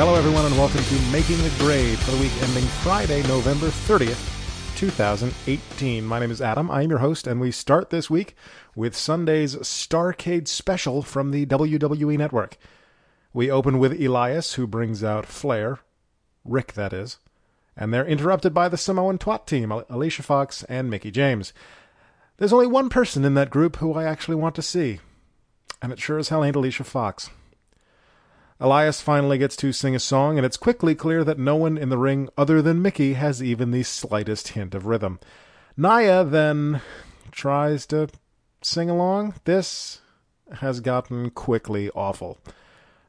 Hello, everyone, and welcome to Making the Grade for the week ending Friday, November 30th, 2018. My name is Adam. I am your host, and we start this week with Sunday's Starcade special from the WWE Network. We open with Elias, who brings out Flair, Ric, that is, and they're interrupted by the Samoan Twat team, Alicia Fox and Mickie James. There's only one person in that group who I actually want to see, and it sure as hell ain't Alicia Fox. Elias finally gets to sing a song, and it's quickly clear that no one in the ring other than Mickie has even the slightest hint of rhythm. Nia then tries to sing along. This has gotten quickly awful.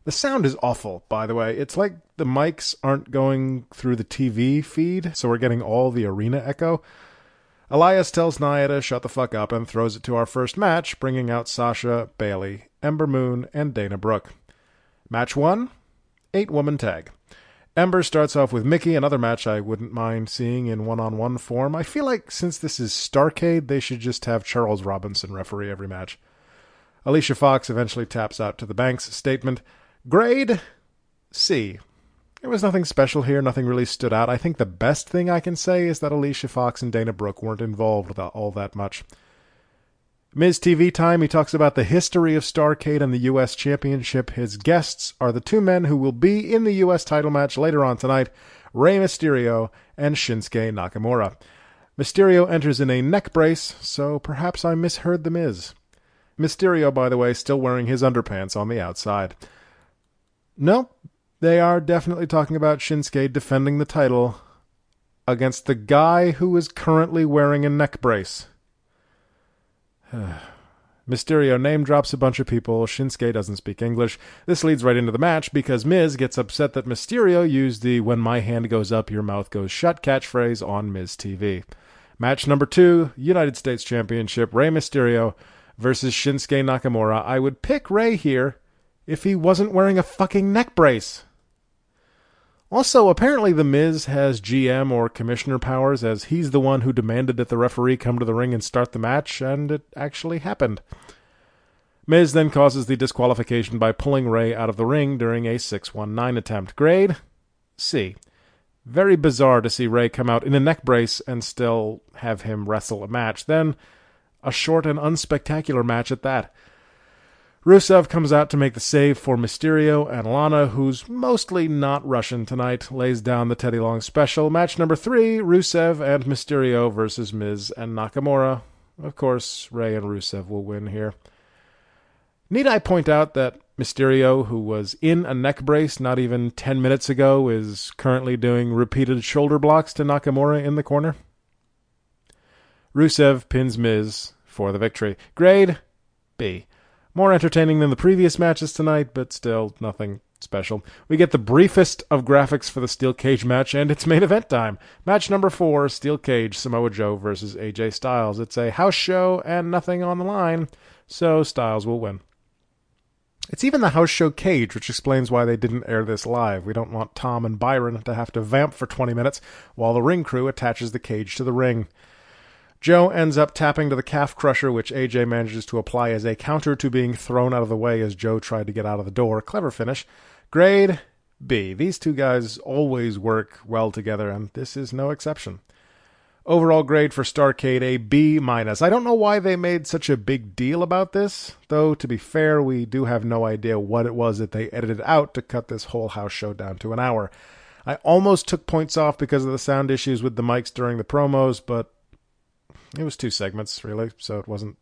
The sound is awful, by the way. It's like the mics aren't going through the TV feed, so we're getting all the arena echo. Elias tells Nia to shut the fuck up and throws it to our first match, bringing out Sasha, Bayley, Ember Moon, and Dana Brooke. Match one, eight woman tag. Ember starts off with Mickie, another match I wouldn't mind seeing in one on one form. I feel like since this is Starcade, they should just have Charles Robinson referee every match. Alicia Fox eventually taps out to the Banks statement Grade C. There was nothing special here, nothing really stood out. I think the best thing I can say is that Alicia Fox and Dana Brooke weren't involved all that much. Miz TV time, he talks about the history of Starcade and the U.S. Championship. His guests are the two men who will be in the U.S. title match later on tonight Rey Mysterio and Shinsuke Nakamura. Mysterio enters in a neck brace, so perhaps I misheard the Miz. Mysterio, by the way, still wearing his underpants on the outside. No, they are definitely talking about Shinsuke defending the title against the guy who is currently wearing a neck brace. Mysterio name drops a bunch of people. Shinsuke doesn't speak English. This leads right into the match because Miz gets upset that Mysterio used the when my hand goes up, your mouth goes shut catchphrase on Miz TV. Match number two United States Championship Rey Mysterio versus Shinsuke Nakamura. I would pick Rey here if he wasn't wearing a fucking neck brace. Also, apparently The Miz has GM or commissioner powers, as he's the one who demanded that the referee come to the ring and start the match, and it actually happened. Miz then causes the disqualification by pulling Rey out of the ring during a 619 attempt. Grade C. Very bizarre to see Rey come out in a neck brace and still have him wrestle a match. Then, a short and unspectacular match at that. Rusev comes out to make the save for Mysterio, and Lana, who's mostly not Russian tonight, lays down the Teddy Long special. Match number three Rusev and Mysterio versus Miz and Nakamura. Of course, Rey and Rusev will win here. Need I point out that Mysterio, who was in a neck brace not even 10 minutes ago, is currently doing repeated shoulder blocks to Nakamura in the corner? Rusev pins Miz for the victory. Grade B. More entertaining than the previous matches tonight, but still nothing special. We get the briefest of graphics for the Steel Cage match, and it's main event time. Match number four Steel Cage Samoa Joe versus AJ Styles. It's a house show and nothing on the line, so Styles will win. It's even the house show cage, which explains why they didn't air this live. We don't want Tom and Byron to have to vamp for 20 minutes while the ring crew attaches the cage to the ring. Joe ends up tapping to the calf crusher, which AJ manages to apply as a counter to being thrown out of the way as Joe tried to get out of the door. Clever finish. Grade B. These two guys always work well together, and this is no exception. Overall grade for Starcade a B minus. I don't know why they made such a big deal about this, though to be fair, we do have no idea what it was that they edited out to cut this whole house show down to an hour. I almost took points off because of the sound issues with the mics during the promos, but it was two segments, really, so it wasn't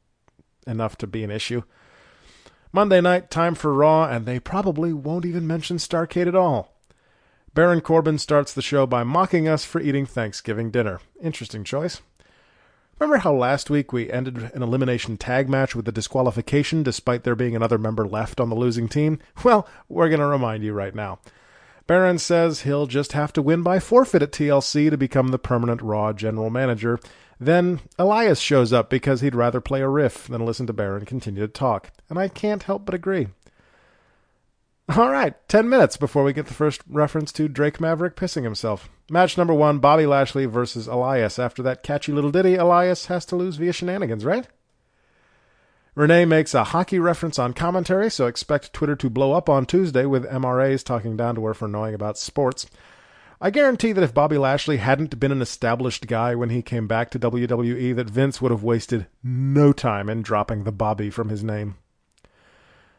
enough to be an issue. Monday night, time for Raw, and they probably won't even mention Starcade at all. Baron Corbin starts the show by mocking us for eating Thanksgiving dinner. Interesting choice. Remember how last week we ended an elimination tag match with a disqualification despite there being another member left on the losing team? Well, we're going to remind you right now. Baron says he'll just have to win by forfeit at TLC to become the permanent Raw general manager, then Elias shows up because he'd rather play a riff than listen to Baron continue to talk, and I can't help but agree. All right, 10 minutes before we get the first reference to Drake Maverick pissing himself. Match number one Bobby Lashley versus Elias. After that catchy little ditty, Elias has to lose via shenanigans, right? Renee makes a hockey reference on commentary, so expect Twitter to blow up on Tuesday with MRAs talking down to her for knowing about sports. I guarantee that if Bobby Lashley hadn't been an established guy when he came back to WWE, that Vince would have wasted no time in dropping the Bobby from his name.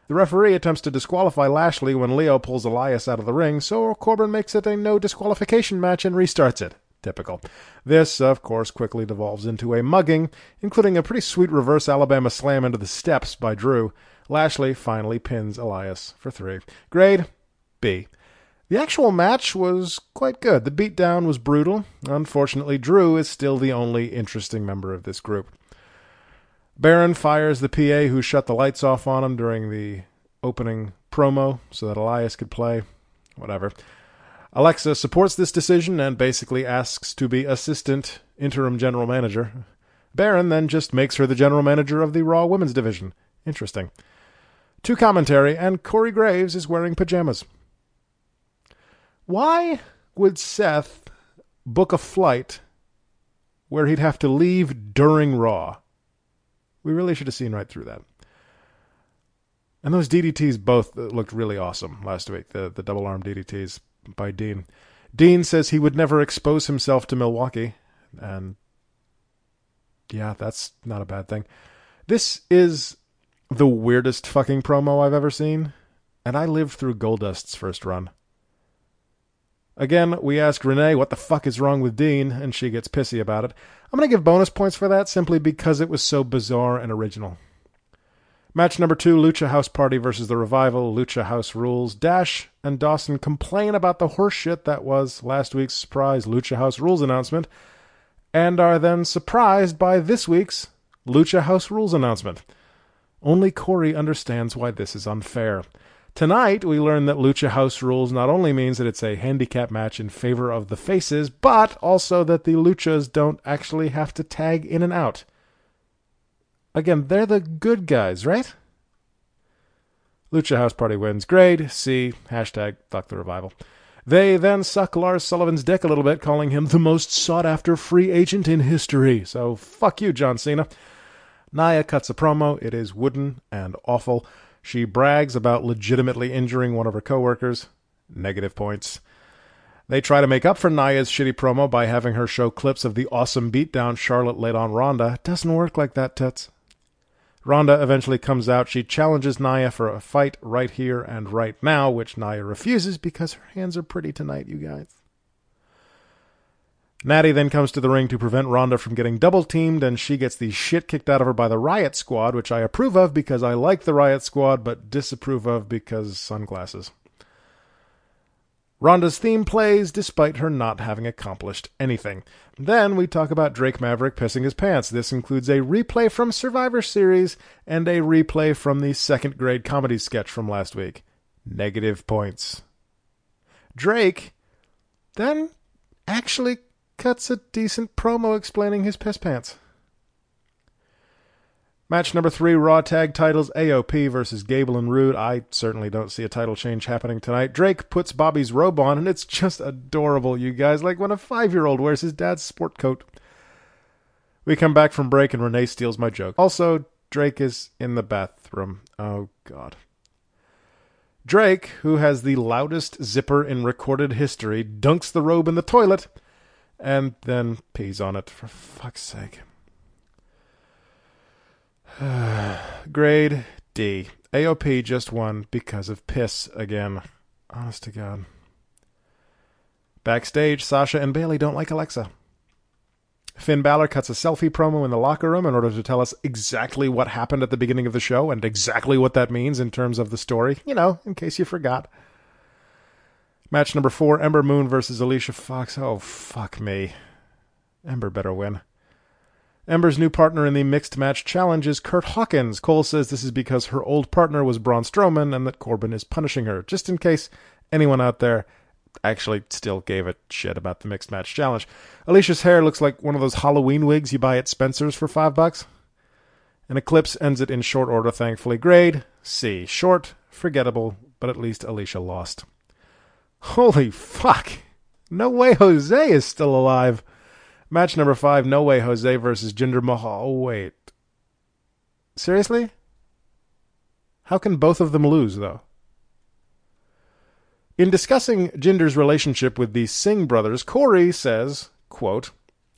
The referee attempts to disqualify Lashley when Lio pulls Elias out of the ring, so Corbin makes it a no disqualification match and restarts it. Typical. This, of course, quickly devolves into a mugging, including a pretty sweet reverse Alabama slam into the steps by Drew. Lashley finally pins Elias for three. Grade B. The actual match was quite good. The beatdown was brutal. Unfortunately, Drew is still the only interesting member of this group. Baron fires the PA who shut the lights off on him during the opening promo so that Elias could play. Whatever. Alexa supports this decision and basically asks to be assistant interim general manager. Baron then just makes her the general manager of the Raw Women's Division. Interesting. To commentary, and Corey Graves is wearing pajamas. Why would Seth book a flight where he'd have to leave during Raw? We really should have seen right through that. And those DDTs both uh, looked really awesome last week, the, the double arm DDTs by Dean. Dean says he would never expose himself to Milwaukee, and yeah, that's not a bad thing. This is the weirdest fucking promo I've ever seen, and I lived through Goldust's first run. Again, we ask Renee what the fuck is wrong with Dean, and she gets pissy about it. I'm going to give bonus points for that simply because it was so bizarre and original. Match number two Lucha House Party versus The Revival. Lucha House rules. Dash and Dawson complain about the horseshit that was last week's surprise Lucha House rules announcement and are then surprised by this week's Lucha House rules announcement. Only Corey understands why this is unfair. Tonight, we learn that Lucha House Rules not only means that it's a handicap match in favor of the faces, but also that the Luchas don't actually have to tag in and out. Again, they're the good guys, right? Lucha House Party wins. Grade C. Hashtag fuck the revival. They then suck Lars Sullivan's dick a little bit, calling him the most sought after free agent in history. So fuck you, John Cena. Nia cuts a promo. It is wooden and awful. She brags about legitimately injuring one of her coworkers. Negative points. They try to make up for Nia's shitty promo by having her show clips of the awesome beatdown Charlotte laid on Ronda. Doesn't work like that, Tits. Ronda eventually comes out. She challenges Nia for a fight right here and right now, which Nia refuses because her hands are pretty tonight, you guys. Natty then comes to the ring to prevent Ronda from getting double teamed, and she gets the shit kicked out of her by the Riot Squad, which I approve of because I like the Riot Squad, but disapprove of because sunglasses. Ronda's theme plays despite her not having accomplished anything. Then we talk about Drake Maverick pissing his pants. This includes a replay from Survivor Series and a replay from the second grade comedy sketch from last week. Negative points. Drake then actually cuts a decent promo explaining his piss pants. Match number three, Raw Tag Titles, AOP versus Gable and Rude. I certainly don't see a title change happening tonight. Drake puts Bobby's robe on, and it's just adorable, you guys, like when a five year old wears his dad's sport coat. We come back from break, and Renee steals my joke. Also, Drake is in the bathroom. Oh, God. Drake, who has the loudest zipper in recorded history, dunks the robe in the toilet and then pees on it, for fuck's sake. Grade D. AOP just won because of piss again. Honest to God. Backstage, Sasha and Bayley don't like Alexa. Finn Balor cuts a selfie promo in the locker room in order to tell us exactly what happened at the beginning of the show and exactly what that means in terms of the story. You know, in case you forgot. Match number four Ember Moon versus Alicia Fox. Oh, fuck me. Ember better win. Ember's new partner in the mixed match challenge is Kurt Hawkins. Cole says this is because her old partner was Braun Strowman and that Corbin is punishing her, just in case anyone out there actually still gave a shit about the mixed match challenge. Alicia's hair looks like one of those Halloween wigs you buy at Spencer's for five bucks. And Eclipse ends it in short order, thankfully. Grade C. Short, forgettable, but at least Alicia lost. Holy fuck. No way Jose is still alive. Match number five No Way Jose versus Jinder Mahal. Oh, wait. Seriously? How can both of them lose, though? In discussing Jinder's relationship with the Singh brothers, Corey says, quote,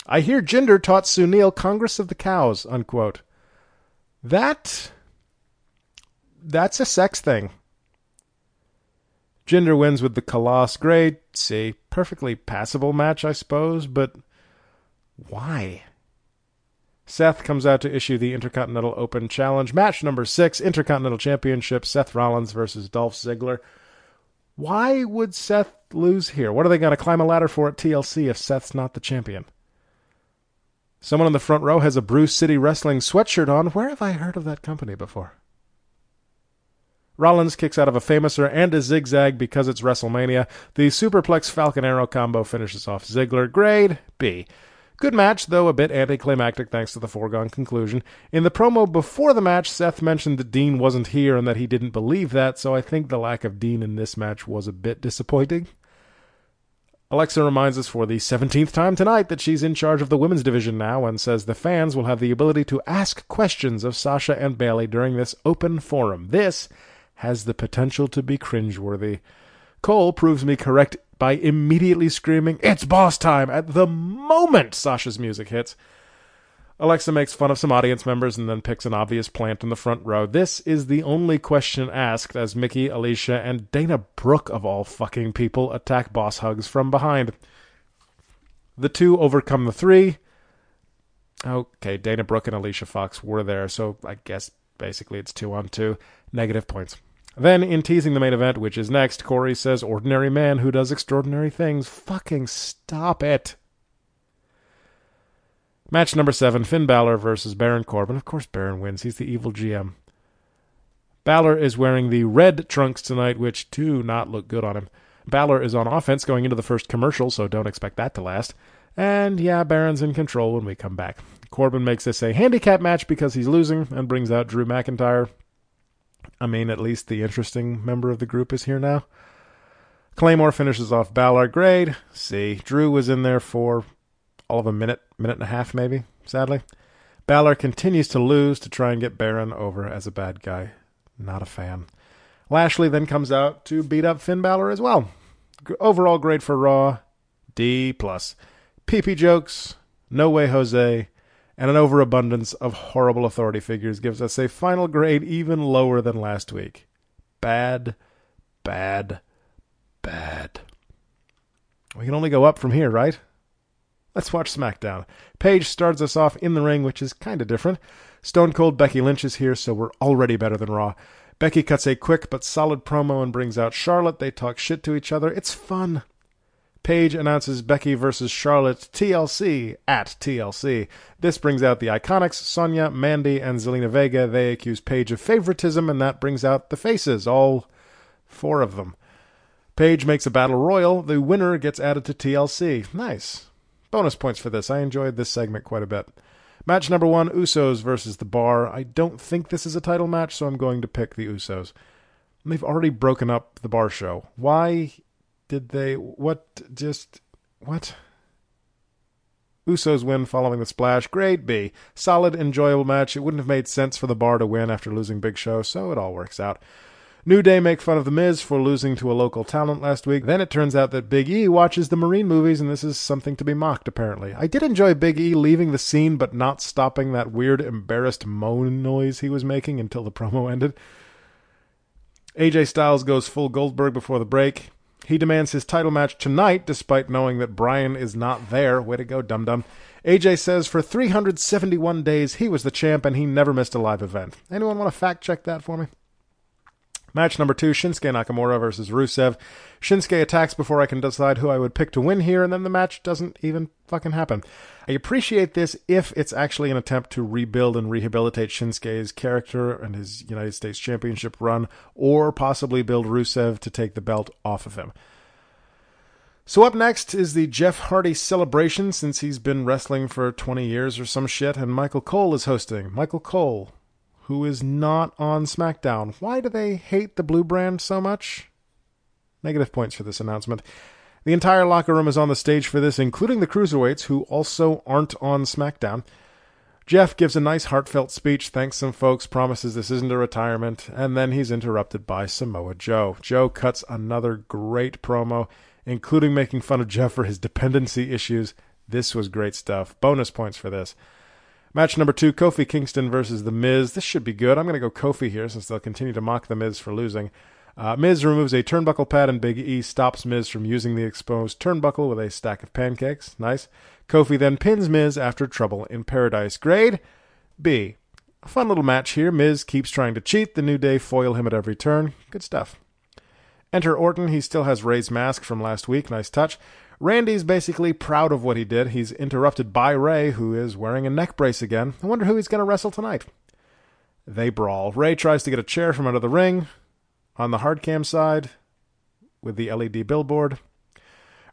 I hear Jinder taught Sunil Congress of the Cows, unquote. That that's a sex thing. Jinder wins with the Khallas. Great. See, perfectly passable match, I suppose, but why? Seth comes out to issue the Intercontinental Open Challenge. Match number six, Intercontinental Championship, Seth Rollins versus Dolph Ziggler. Why would Seth lose here? What are they going to climb a ladder for at TLC if Seth's not the champion? Someone in the front row has a Brew City Wrestling sweatshirt on. Where have I heard of that company before? Rollins kicks out of a famouser and a zigzag because it's WrestleMania. The superplex Falcon Arrow combo finishes off Ziggler. Grade B. Good match, though a bit anticlimactic thanks to the foregone conclusion. In the promo before the match, Seth mentioned that Dean wasn't here and that he didn't believe that, so I think the lack of Dean in this match was a bit disappointing. Alexa reminds us for the 17th time tonight that she's in charge of the women's division now and says the fans will have the ability to ask questions of Sasha and Bayley during this open forum. This has the potential to be cringeworthy. Cole proves me correct by immediately screaming, It's boss time! at the moment Sasha's music hits. Alexa makes fun of some audience members and then picks an obvious plant in the front row. This is the only question asked as Mickie, Alicia, and Dana Brooke, of all fucking people, attack boss hugs from behind. The two overcome the three. Okay, Dana Brooke and Alicia Fox were there, so I guess basically it's two on two. Negative points. Then, in teasing the main event, which is next, Corey says, Ordinary man who does extraordinary things. Fucking stop it. Match number seven Finn Balor versus Baron Corbin. Of course, Baron wins. He's the evil GM. Balor is wearing the red trunks tonight, which do not look good on him. Balor is on offense going into the first commercial, so don't expect that to last. And yeah, Baron's in control when we come back. Corbin makes this a handicap match because he's losing and brings out Drew McIntyre. I mean, at least the interesting member of the group is here now. Claymore finishes off Balor. Grade C. Drew was in there for all of a minute, minute and a half, maybe, sadly. Balor continues to lose to try and get Baron over as a bad guy. Not a fan. Lashley then comes out to beat up Finn Balor as well. Overall grade for Raw, D plus. PP jokes, no way Jose, and an overabundance of horrible authority figures gives us a final grade even lower than last week. Bad, bad, bad. We can only go up from here, right? Let's watch SmackDown. Paige starts us off in the ring, which is kind of different. Stone Cold Becky Lynch is here, so we're already better than Raw. Becky cuts a quick but solid promo and brings out Charlotte. They talk shit to each other. It's fun. Paige announces Becky versus Charlotte TLC at TLC. This brings out the Iconics, Sonya, Mandy, and Zelina Vega. They accuse Paige of favoritism, and that brings out the faces, all four of them. Paige makes a battle royal. The winner gets added to TLC. Nice. Bonus points for this. I enjoyed this segment quite a bit. Match number one Usos versus The Bar. I don't think this is a title match, so I'm going to pick the Usos. They've already broken up the Bar show. Why did they what just what Usos win following the splash. Grade B. Solid, enjoyable match. It wouldn't have made sense for the bar to win after losing Big Show, so it all works out. New Day make fun of The Miz for losing to a local talent last week. Then it turns out that Big E watches the Marine movies, and this is something to be mocked, apparently. I did enjoy Big E leaving the scene, but not stopping that weird, embarrassed moan noise he was making until the promo ended. AJ Styles goes full Goldberg before the break. He demands his title match tonight, despite knowing that Bryan is not there. Way to go, dum dum. AJ says for 371 days he was the champ and he never missed a live event. Anyone want to fact check that for me? Match number two Shinsuke Nakamura versus Rusev. Shinsuke attacks before I can decide who I would pick to win here, and then the match doesn't even fucking happen. I appreciate this if it's actually an attempt to rebuild and rehabilitate Shinsuke's character and his United States Championship run, or possibly build Rusev to take the belt off of him. So up next is the Jeff Hardy celebration since he's been wrestling for 20 years or some shit, and Michael Cole is hosting. Michael Cole, who is not on SmackDown. Why do they hate the blue brand so much? Negative points for this announcement. The entire locker room is on the stage for this, including the cruiserweights, who also aren't on SmackDown. Jeff gives a nice heartfelt speech, thanks some folks, promises this isn't a retirement, and then he's interrupted by Samoa Joe. Joe cuts another great promo, including making fun of Jeff for his dependency issues. This was great stuff. Bonus points for this. Match number two Kofi Kingston versus The Miz. This should be good. I'm going to go Kofi here since they'll continue to mock The Miz for losing. Uh, Miz removes a turnbuckle pad and Big E stops Miz from using the exposed turnbuckle with a stack of pancakes. Nice. Kofi then pins Miz after trouble in paradise. Grade B. A fun little match here. Miz keeps trying to cheat. The New Day foil him at every turn. Good stuff. Enter Orton. He still has Rey's mask from last week. Nice touch. Randy's basically proud of what he did. He's interrupted by Rey, who is wearing a neck brace again. I wonder who he's going to wrestle tonight. They brawl. Rey tries to get a chair from under the ring. On the hardcam side, with the LED billboard,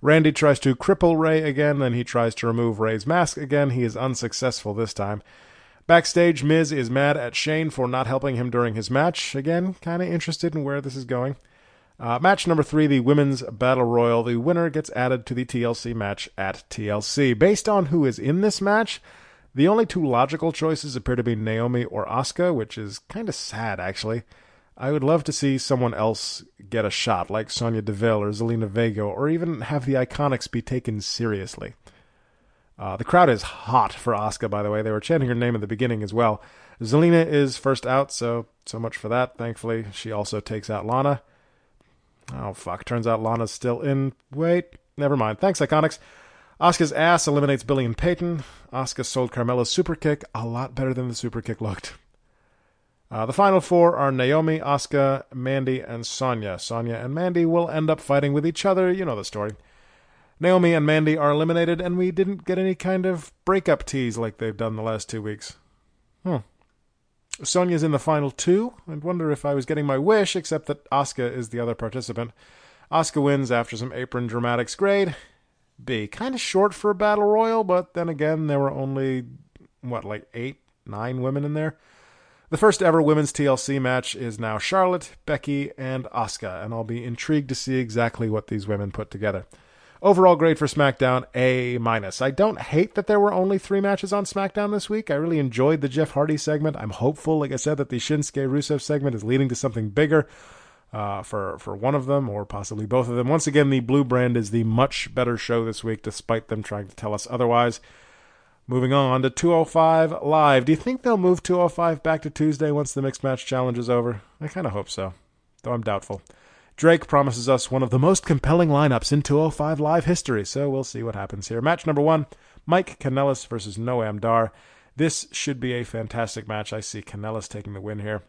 Randy tries to cripple Rey again, then he tries to remove Rey's mask again. He is unsuccessful this time. Backstage, Miz is mad at Shane for not helping him during his match. Again, kind of interested in where this is going. Uh, match number three, the Women's Battle Royal. The winner gets added to the TLC match at TLC. Based on who is in this match, the only two logical choices appear to be Naomi or Asuka, which is kind of sad, actually. I would love to see someone else get a shot, like Sonya Deville or Zelina Vega, or even have the Iconics be taken seriously. Uh, the crowd is hot for Asuka, by the way. They were chanting her name at the beginning as well. Zelina is first out, so so much for that. Thankfully, she also takes out Lana. Oh fuck! Turns out Lana's still in. Wait, never mind. Thanks, Iconics. Asuka's ass eliminates Billie and Peyton. Asuka sold Carmella's super kick a lot better than the super kick looked. Uh, the final four are Naomi, Asuka, Mandy, and Sonya. Sonya and Mandy will end up fighting with each other. You know the story. Naomi and Mandy are eliminated, and we didn't get any kind of breakup tease like they've done the last two weeks. Hmm. Sonya's in the final two. I'd wonder if I was getting my wish, except that Asuka is the other participant. Asuka wins after some apron dramatics. Grade B. Kind of short for a battle royal, but then again, there were only, what, like eight, nine women in there? The first ever women's TLC match is now Charlotte, Becky, and Asuka, and I'll be intrigued to see exactly what these women put together. Overall grade for SmackDown, A minus. I don't hate that there were only three matches on SmackDown this week. I really enjoyed the Jeff Hardy segment. I'm hopeful, like I said, that the Shinsuke Rusev segment is leading to something bigger uh, for for one of them or possibly both of them. Once again, the Blue Brand is the much better show this week, despite them trying to tell us otherwise. Moving on to 205 Live. Do you think they'll move 205 back to Tuesday once the Mixed Match Challenge is over? I kind of hope so, though I'm doubtful. Drake promises us one of the most compelling lineups in 205 Live history, so we'll see what happens here. Match number one Mike Kanellis versus Noam Dar. This should be a fantastic match. I see Kanellis taking the win here.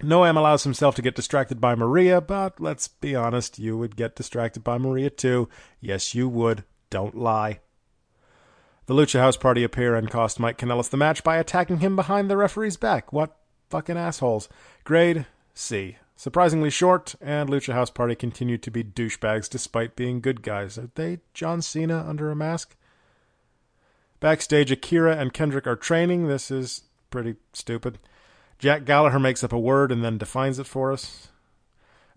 Noam allows himself to get distracted by Maria, but let's be honest, you would get distracted by Maria too. Yes, you would. Don't lie. The Lucha House Party appear and cost Mike Kanellis the match by attacking him behind the referee's back. What fucking assholes. Grade C. Surprisingly short, and Lucha House Party continue to be douchebags despite being good guys. Are they John Cena under a mask? Backstage, Akira and Kendrick are training. This is pretty stupid. Jack Gallagher makes up a word and then defines it for us.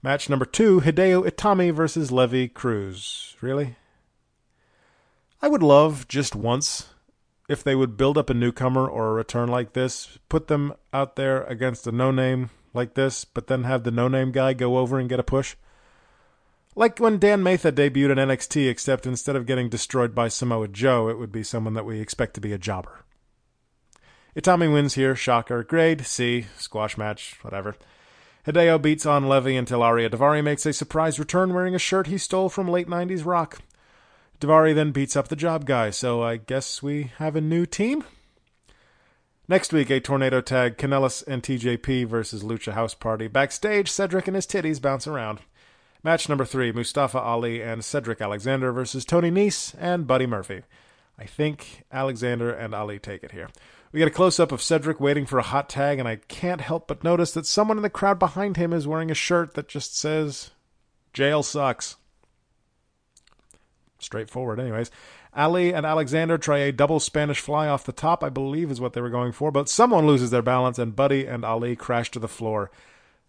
Match number two Hideo Itami versus Levy Cruz. Really? I would love just once if they would build up a newcomer or a return like this, put them out there against a no name like this, but then have the no name guy go over and get a push. Like when Dan Matha debuted in NXT, except instead of getting destroyed by Samoa Joe, it would be someone that we expect to be a jobber. Itami wins here, shocker. Grade C, squash match, whatever. Hideo beats on Levy until Ariya Daivari makes a surprise return wearing a shirt he stole from late 90s rock. Daivari then beats up the job guy, so I guess we have a new team? Next week, a tornado tag Kanellis and TJP versus Lucha House Party. Backstage, Cedric and his titties bounce around. Match number three Mustafa Ali and Cedric Alexander versus Tony Nese and Buddy Murphy. I think Alexander and Ali take it here. We get a close up of Cedric waiting for a hot tag, and I can't help but notice that someone in the crowd behind him is wearing a shirt that just says, Jail sucks. Straightforward, anyways. Ali and Alexander try a double Spanish fly off the top, I believe is what they were going for, but someone loses their balance, and Buddy and Ali crash to the floor.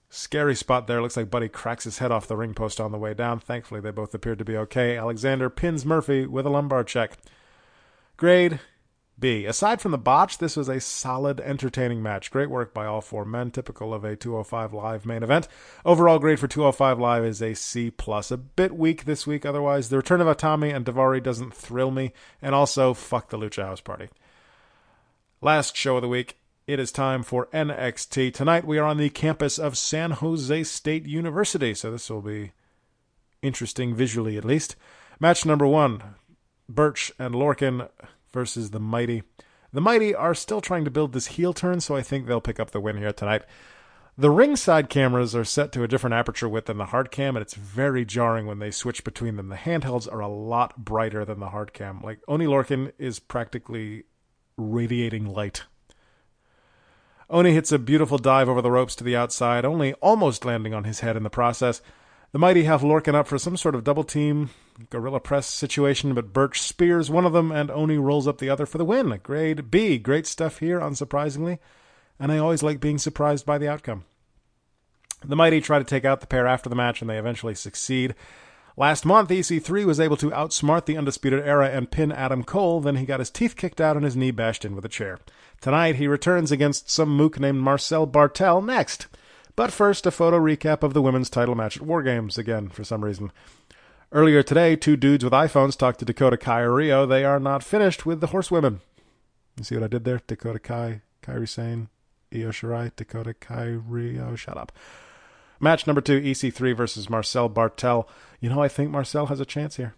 Scary spot there. Looks like Buddy cracks his head off the ring post on the way down. Thankfully, they both appeared to be okay. Alexander pins Murphy with a lumbar check. Grade B. Aside from the botch, this was a solid, entertaining match. Great work by all four men, typical of a 205 Live main event. Overall grade for 205 Live is a C plus. A bit weak this week, otherwise. The return of Itami and Daivari doesn't thrill me, and also fuck the Lucha House Party. Last show of the week. It is time for NXT. Tonight we are on the campus of San Jose State University, so this will be interesting visually at least. Match number one Burch and Lorcan versus the Mighty. The Mighty are still trying to build this heel turn, so I think they'll pick up the win here tonight. The ringside cameras are set to a different aperture width than the hard cam, and it's very jarring when they switch between them. The handhelds are a lot brighter than the hard cam. Like Oney Lorcan is practically radiating light. Oney hits a beautiful dive over the ropes to the outside, only almost landing on his head in the process. The Mighty have Lorcan up for some sort of double team gorilla press situation, but Burch spears one of them and Oney rolls up the other for the win. Grade B. Great stuff here, unsurprisingly, and I always like being surprised by the outcome. The Mighty try to take out the pair after the match, and they eventually succeed. Last month, EC3 was able to outsmart the Undisputed Era and pin Adam Cole, then he got his teeth kicked out and his knee bashed in with a chair. Tonight, he returns against some mook named Marcel Bartel next. But first, a photo recap of the women's title match at War Games again, for some reason. Earlier today, two dudes with iPhones talked to Dakota Kai Rio. They are not finished with the horsewomen. You see what I did there? Dakota Kai, Kairi Sane, Io Shirai, Dakota Kai Rio. Shut up. Match number two, EC3 versus Marcel Bartel. You know, I think Marcel has a chance here.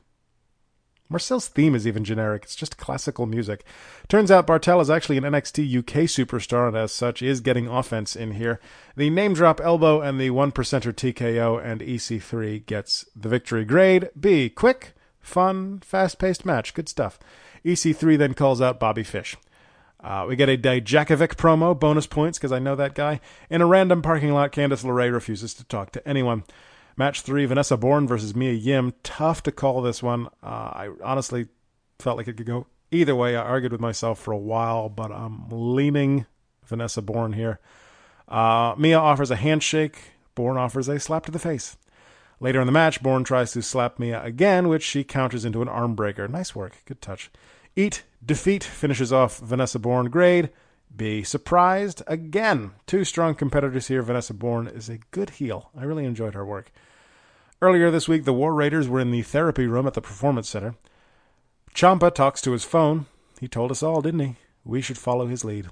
Marcel's theme is even generic. It's just classical music. Turns out Bartel is actually an NXT UK superstar and as such is getting offense in here. The name drop elbow and the one percenter TKO and EC3 gets the victory. Grade B. Quick, fun, fast paced match. Good stuff. EC3 then calls out Bobby Fish. Uh, we get a Dijakovic promo, bonus points because I know that guy. In a random parking lot, Candice LeRae refuses to talk to anyone. Match three, Vanessa Borne versus Mia Yim. Tough to call this one. Uh, I honestly felt like it could go either way. I argued with myself for a while, but I'm leaning Vanessa Borne here. Uh, Mia offers a handshake. Borne offers a slap to the face. Later in the match, Borne tries to slap Mia again, which she counters into an arm breaker. Nice work. Good touch. Eat defeat finishes off Vanessa Borne. Grade be surprised again. Two strong competitors here. Vanessa Borne is a good heel. I really enjoyed her work. Earlier this week, the War Raiders were in the therapy room at the Performance Center. Ciampa talks to his phone. He told us all, didn't he? We should follow his lead.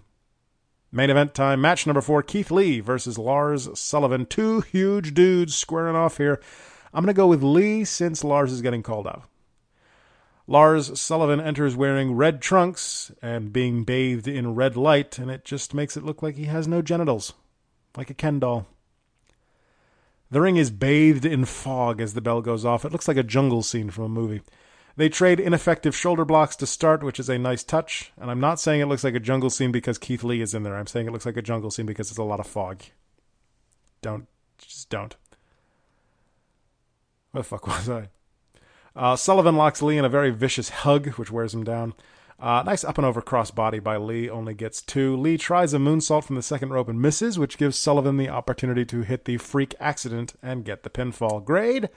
Main event time, match number four Keith Lee versus Lars Sullivan. Two huge dudes squaring off here. I'm going to go with Lee since Lars is getting called out. Lars Sullivan enters wearing red trunks and being bathed in red light, and it just makes it look like he has no genitals, like a Ken doll. The ring is bathed in fog as the bell goes off. It looks like a jungle scene from a movie. They trade ineffective shoulder blocks to start, which is a nice touch. And I'm not saying it looks like a jungle scene because Keith Lee is in there. I'm saying it looks like a jungle scene because it's a lot of fog. Don't. Just don't. Where the fuck was I? Uh, Sullivan locks Lee in a very vicious hug, which wears him down. Uh, nice up and over crossbody by Lee, only gets two. Lee tries a moonsault from the second rope and misses, which gives Sullivan the opportunity to hit the freak accident and get the pinfall. Grade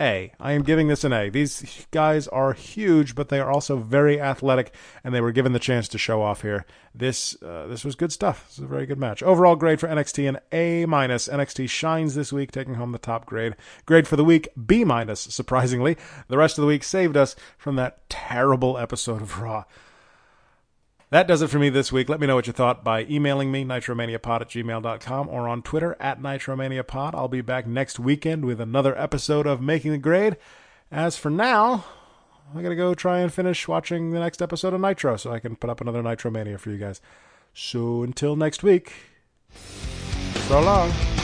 A. I am giving this an A. These guys are huge, but they are also very athletic, and they were given the chance to show off here. This uh, this was good stuff. This is a very good match. Overall grade for NXT an A minus. NXT shines this week, taking home the top grade. Grade for the week B minus. Surprisingly, the rest of the week saved us from that terrible episode of Raw. That does it for me this week. Let me know what you thought by emailing me, nitromaniapod at gmail.com, or on Twitter at nitromaniapod. I'll be back next weekend with another episode of Making the Grade. As for now, I gotta go try and finish watching the next episode of Nitro so I can put up another Nitromania for you guys. So until next week, so long.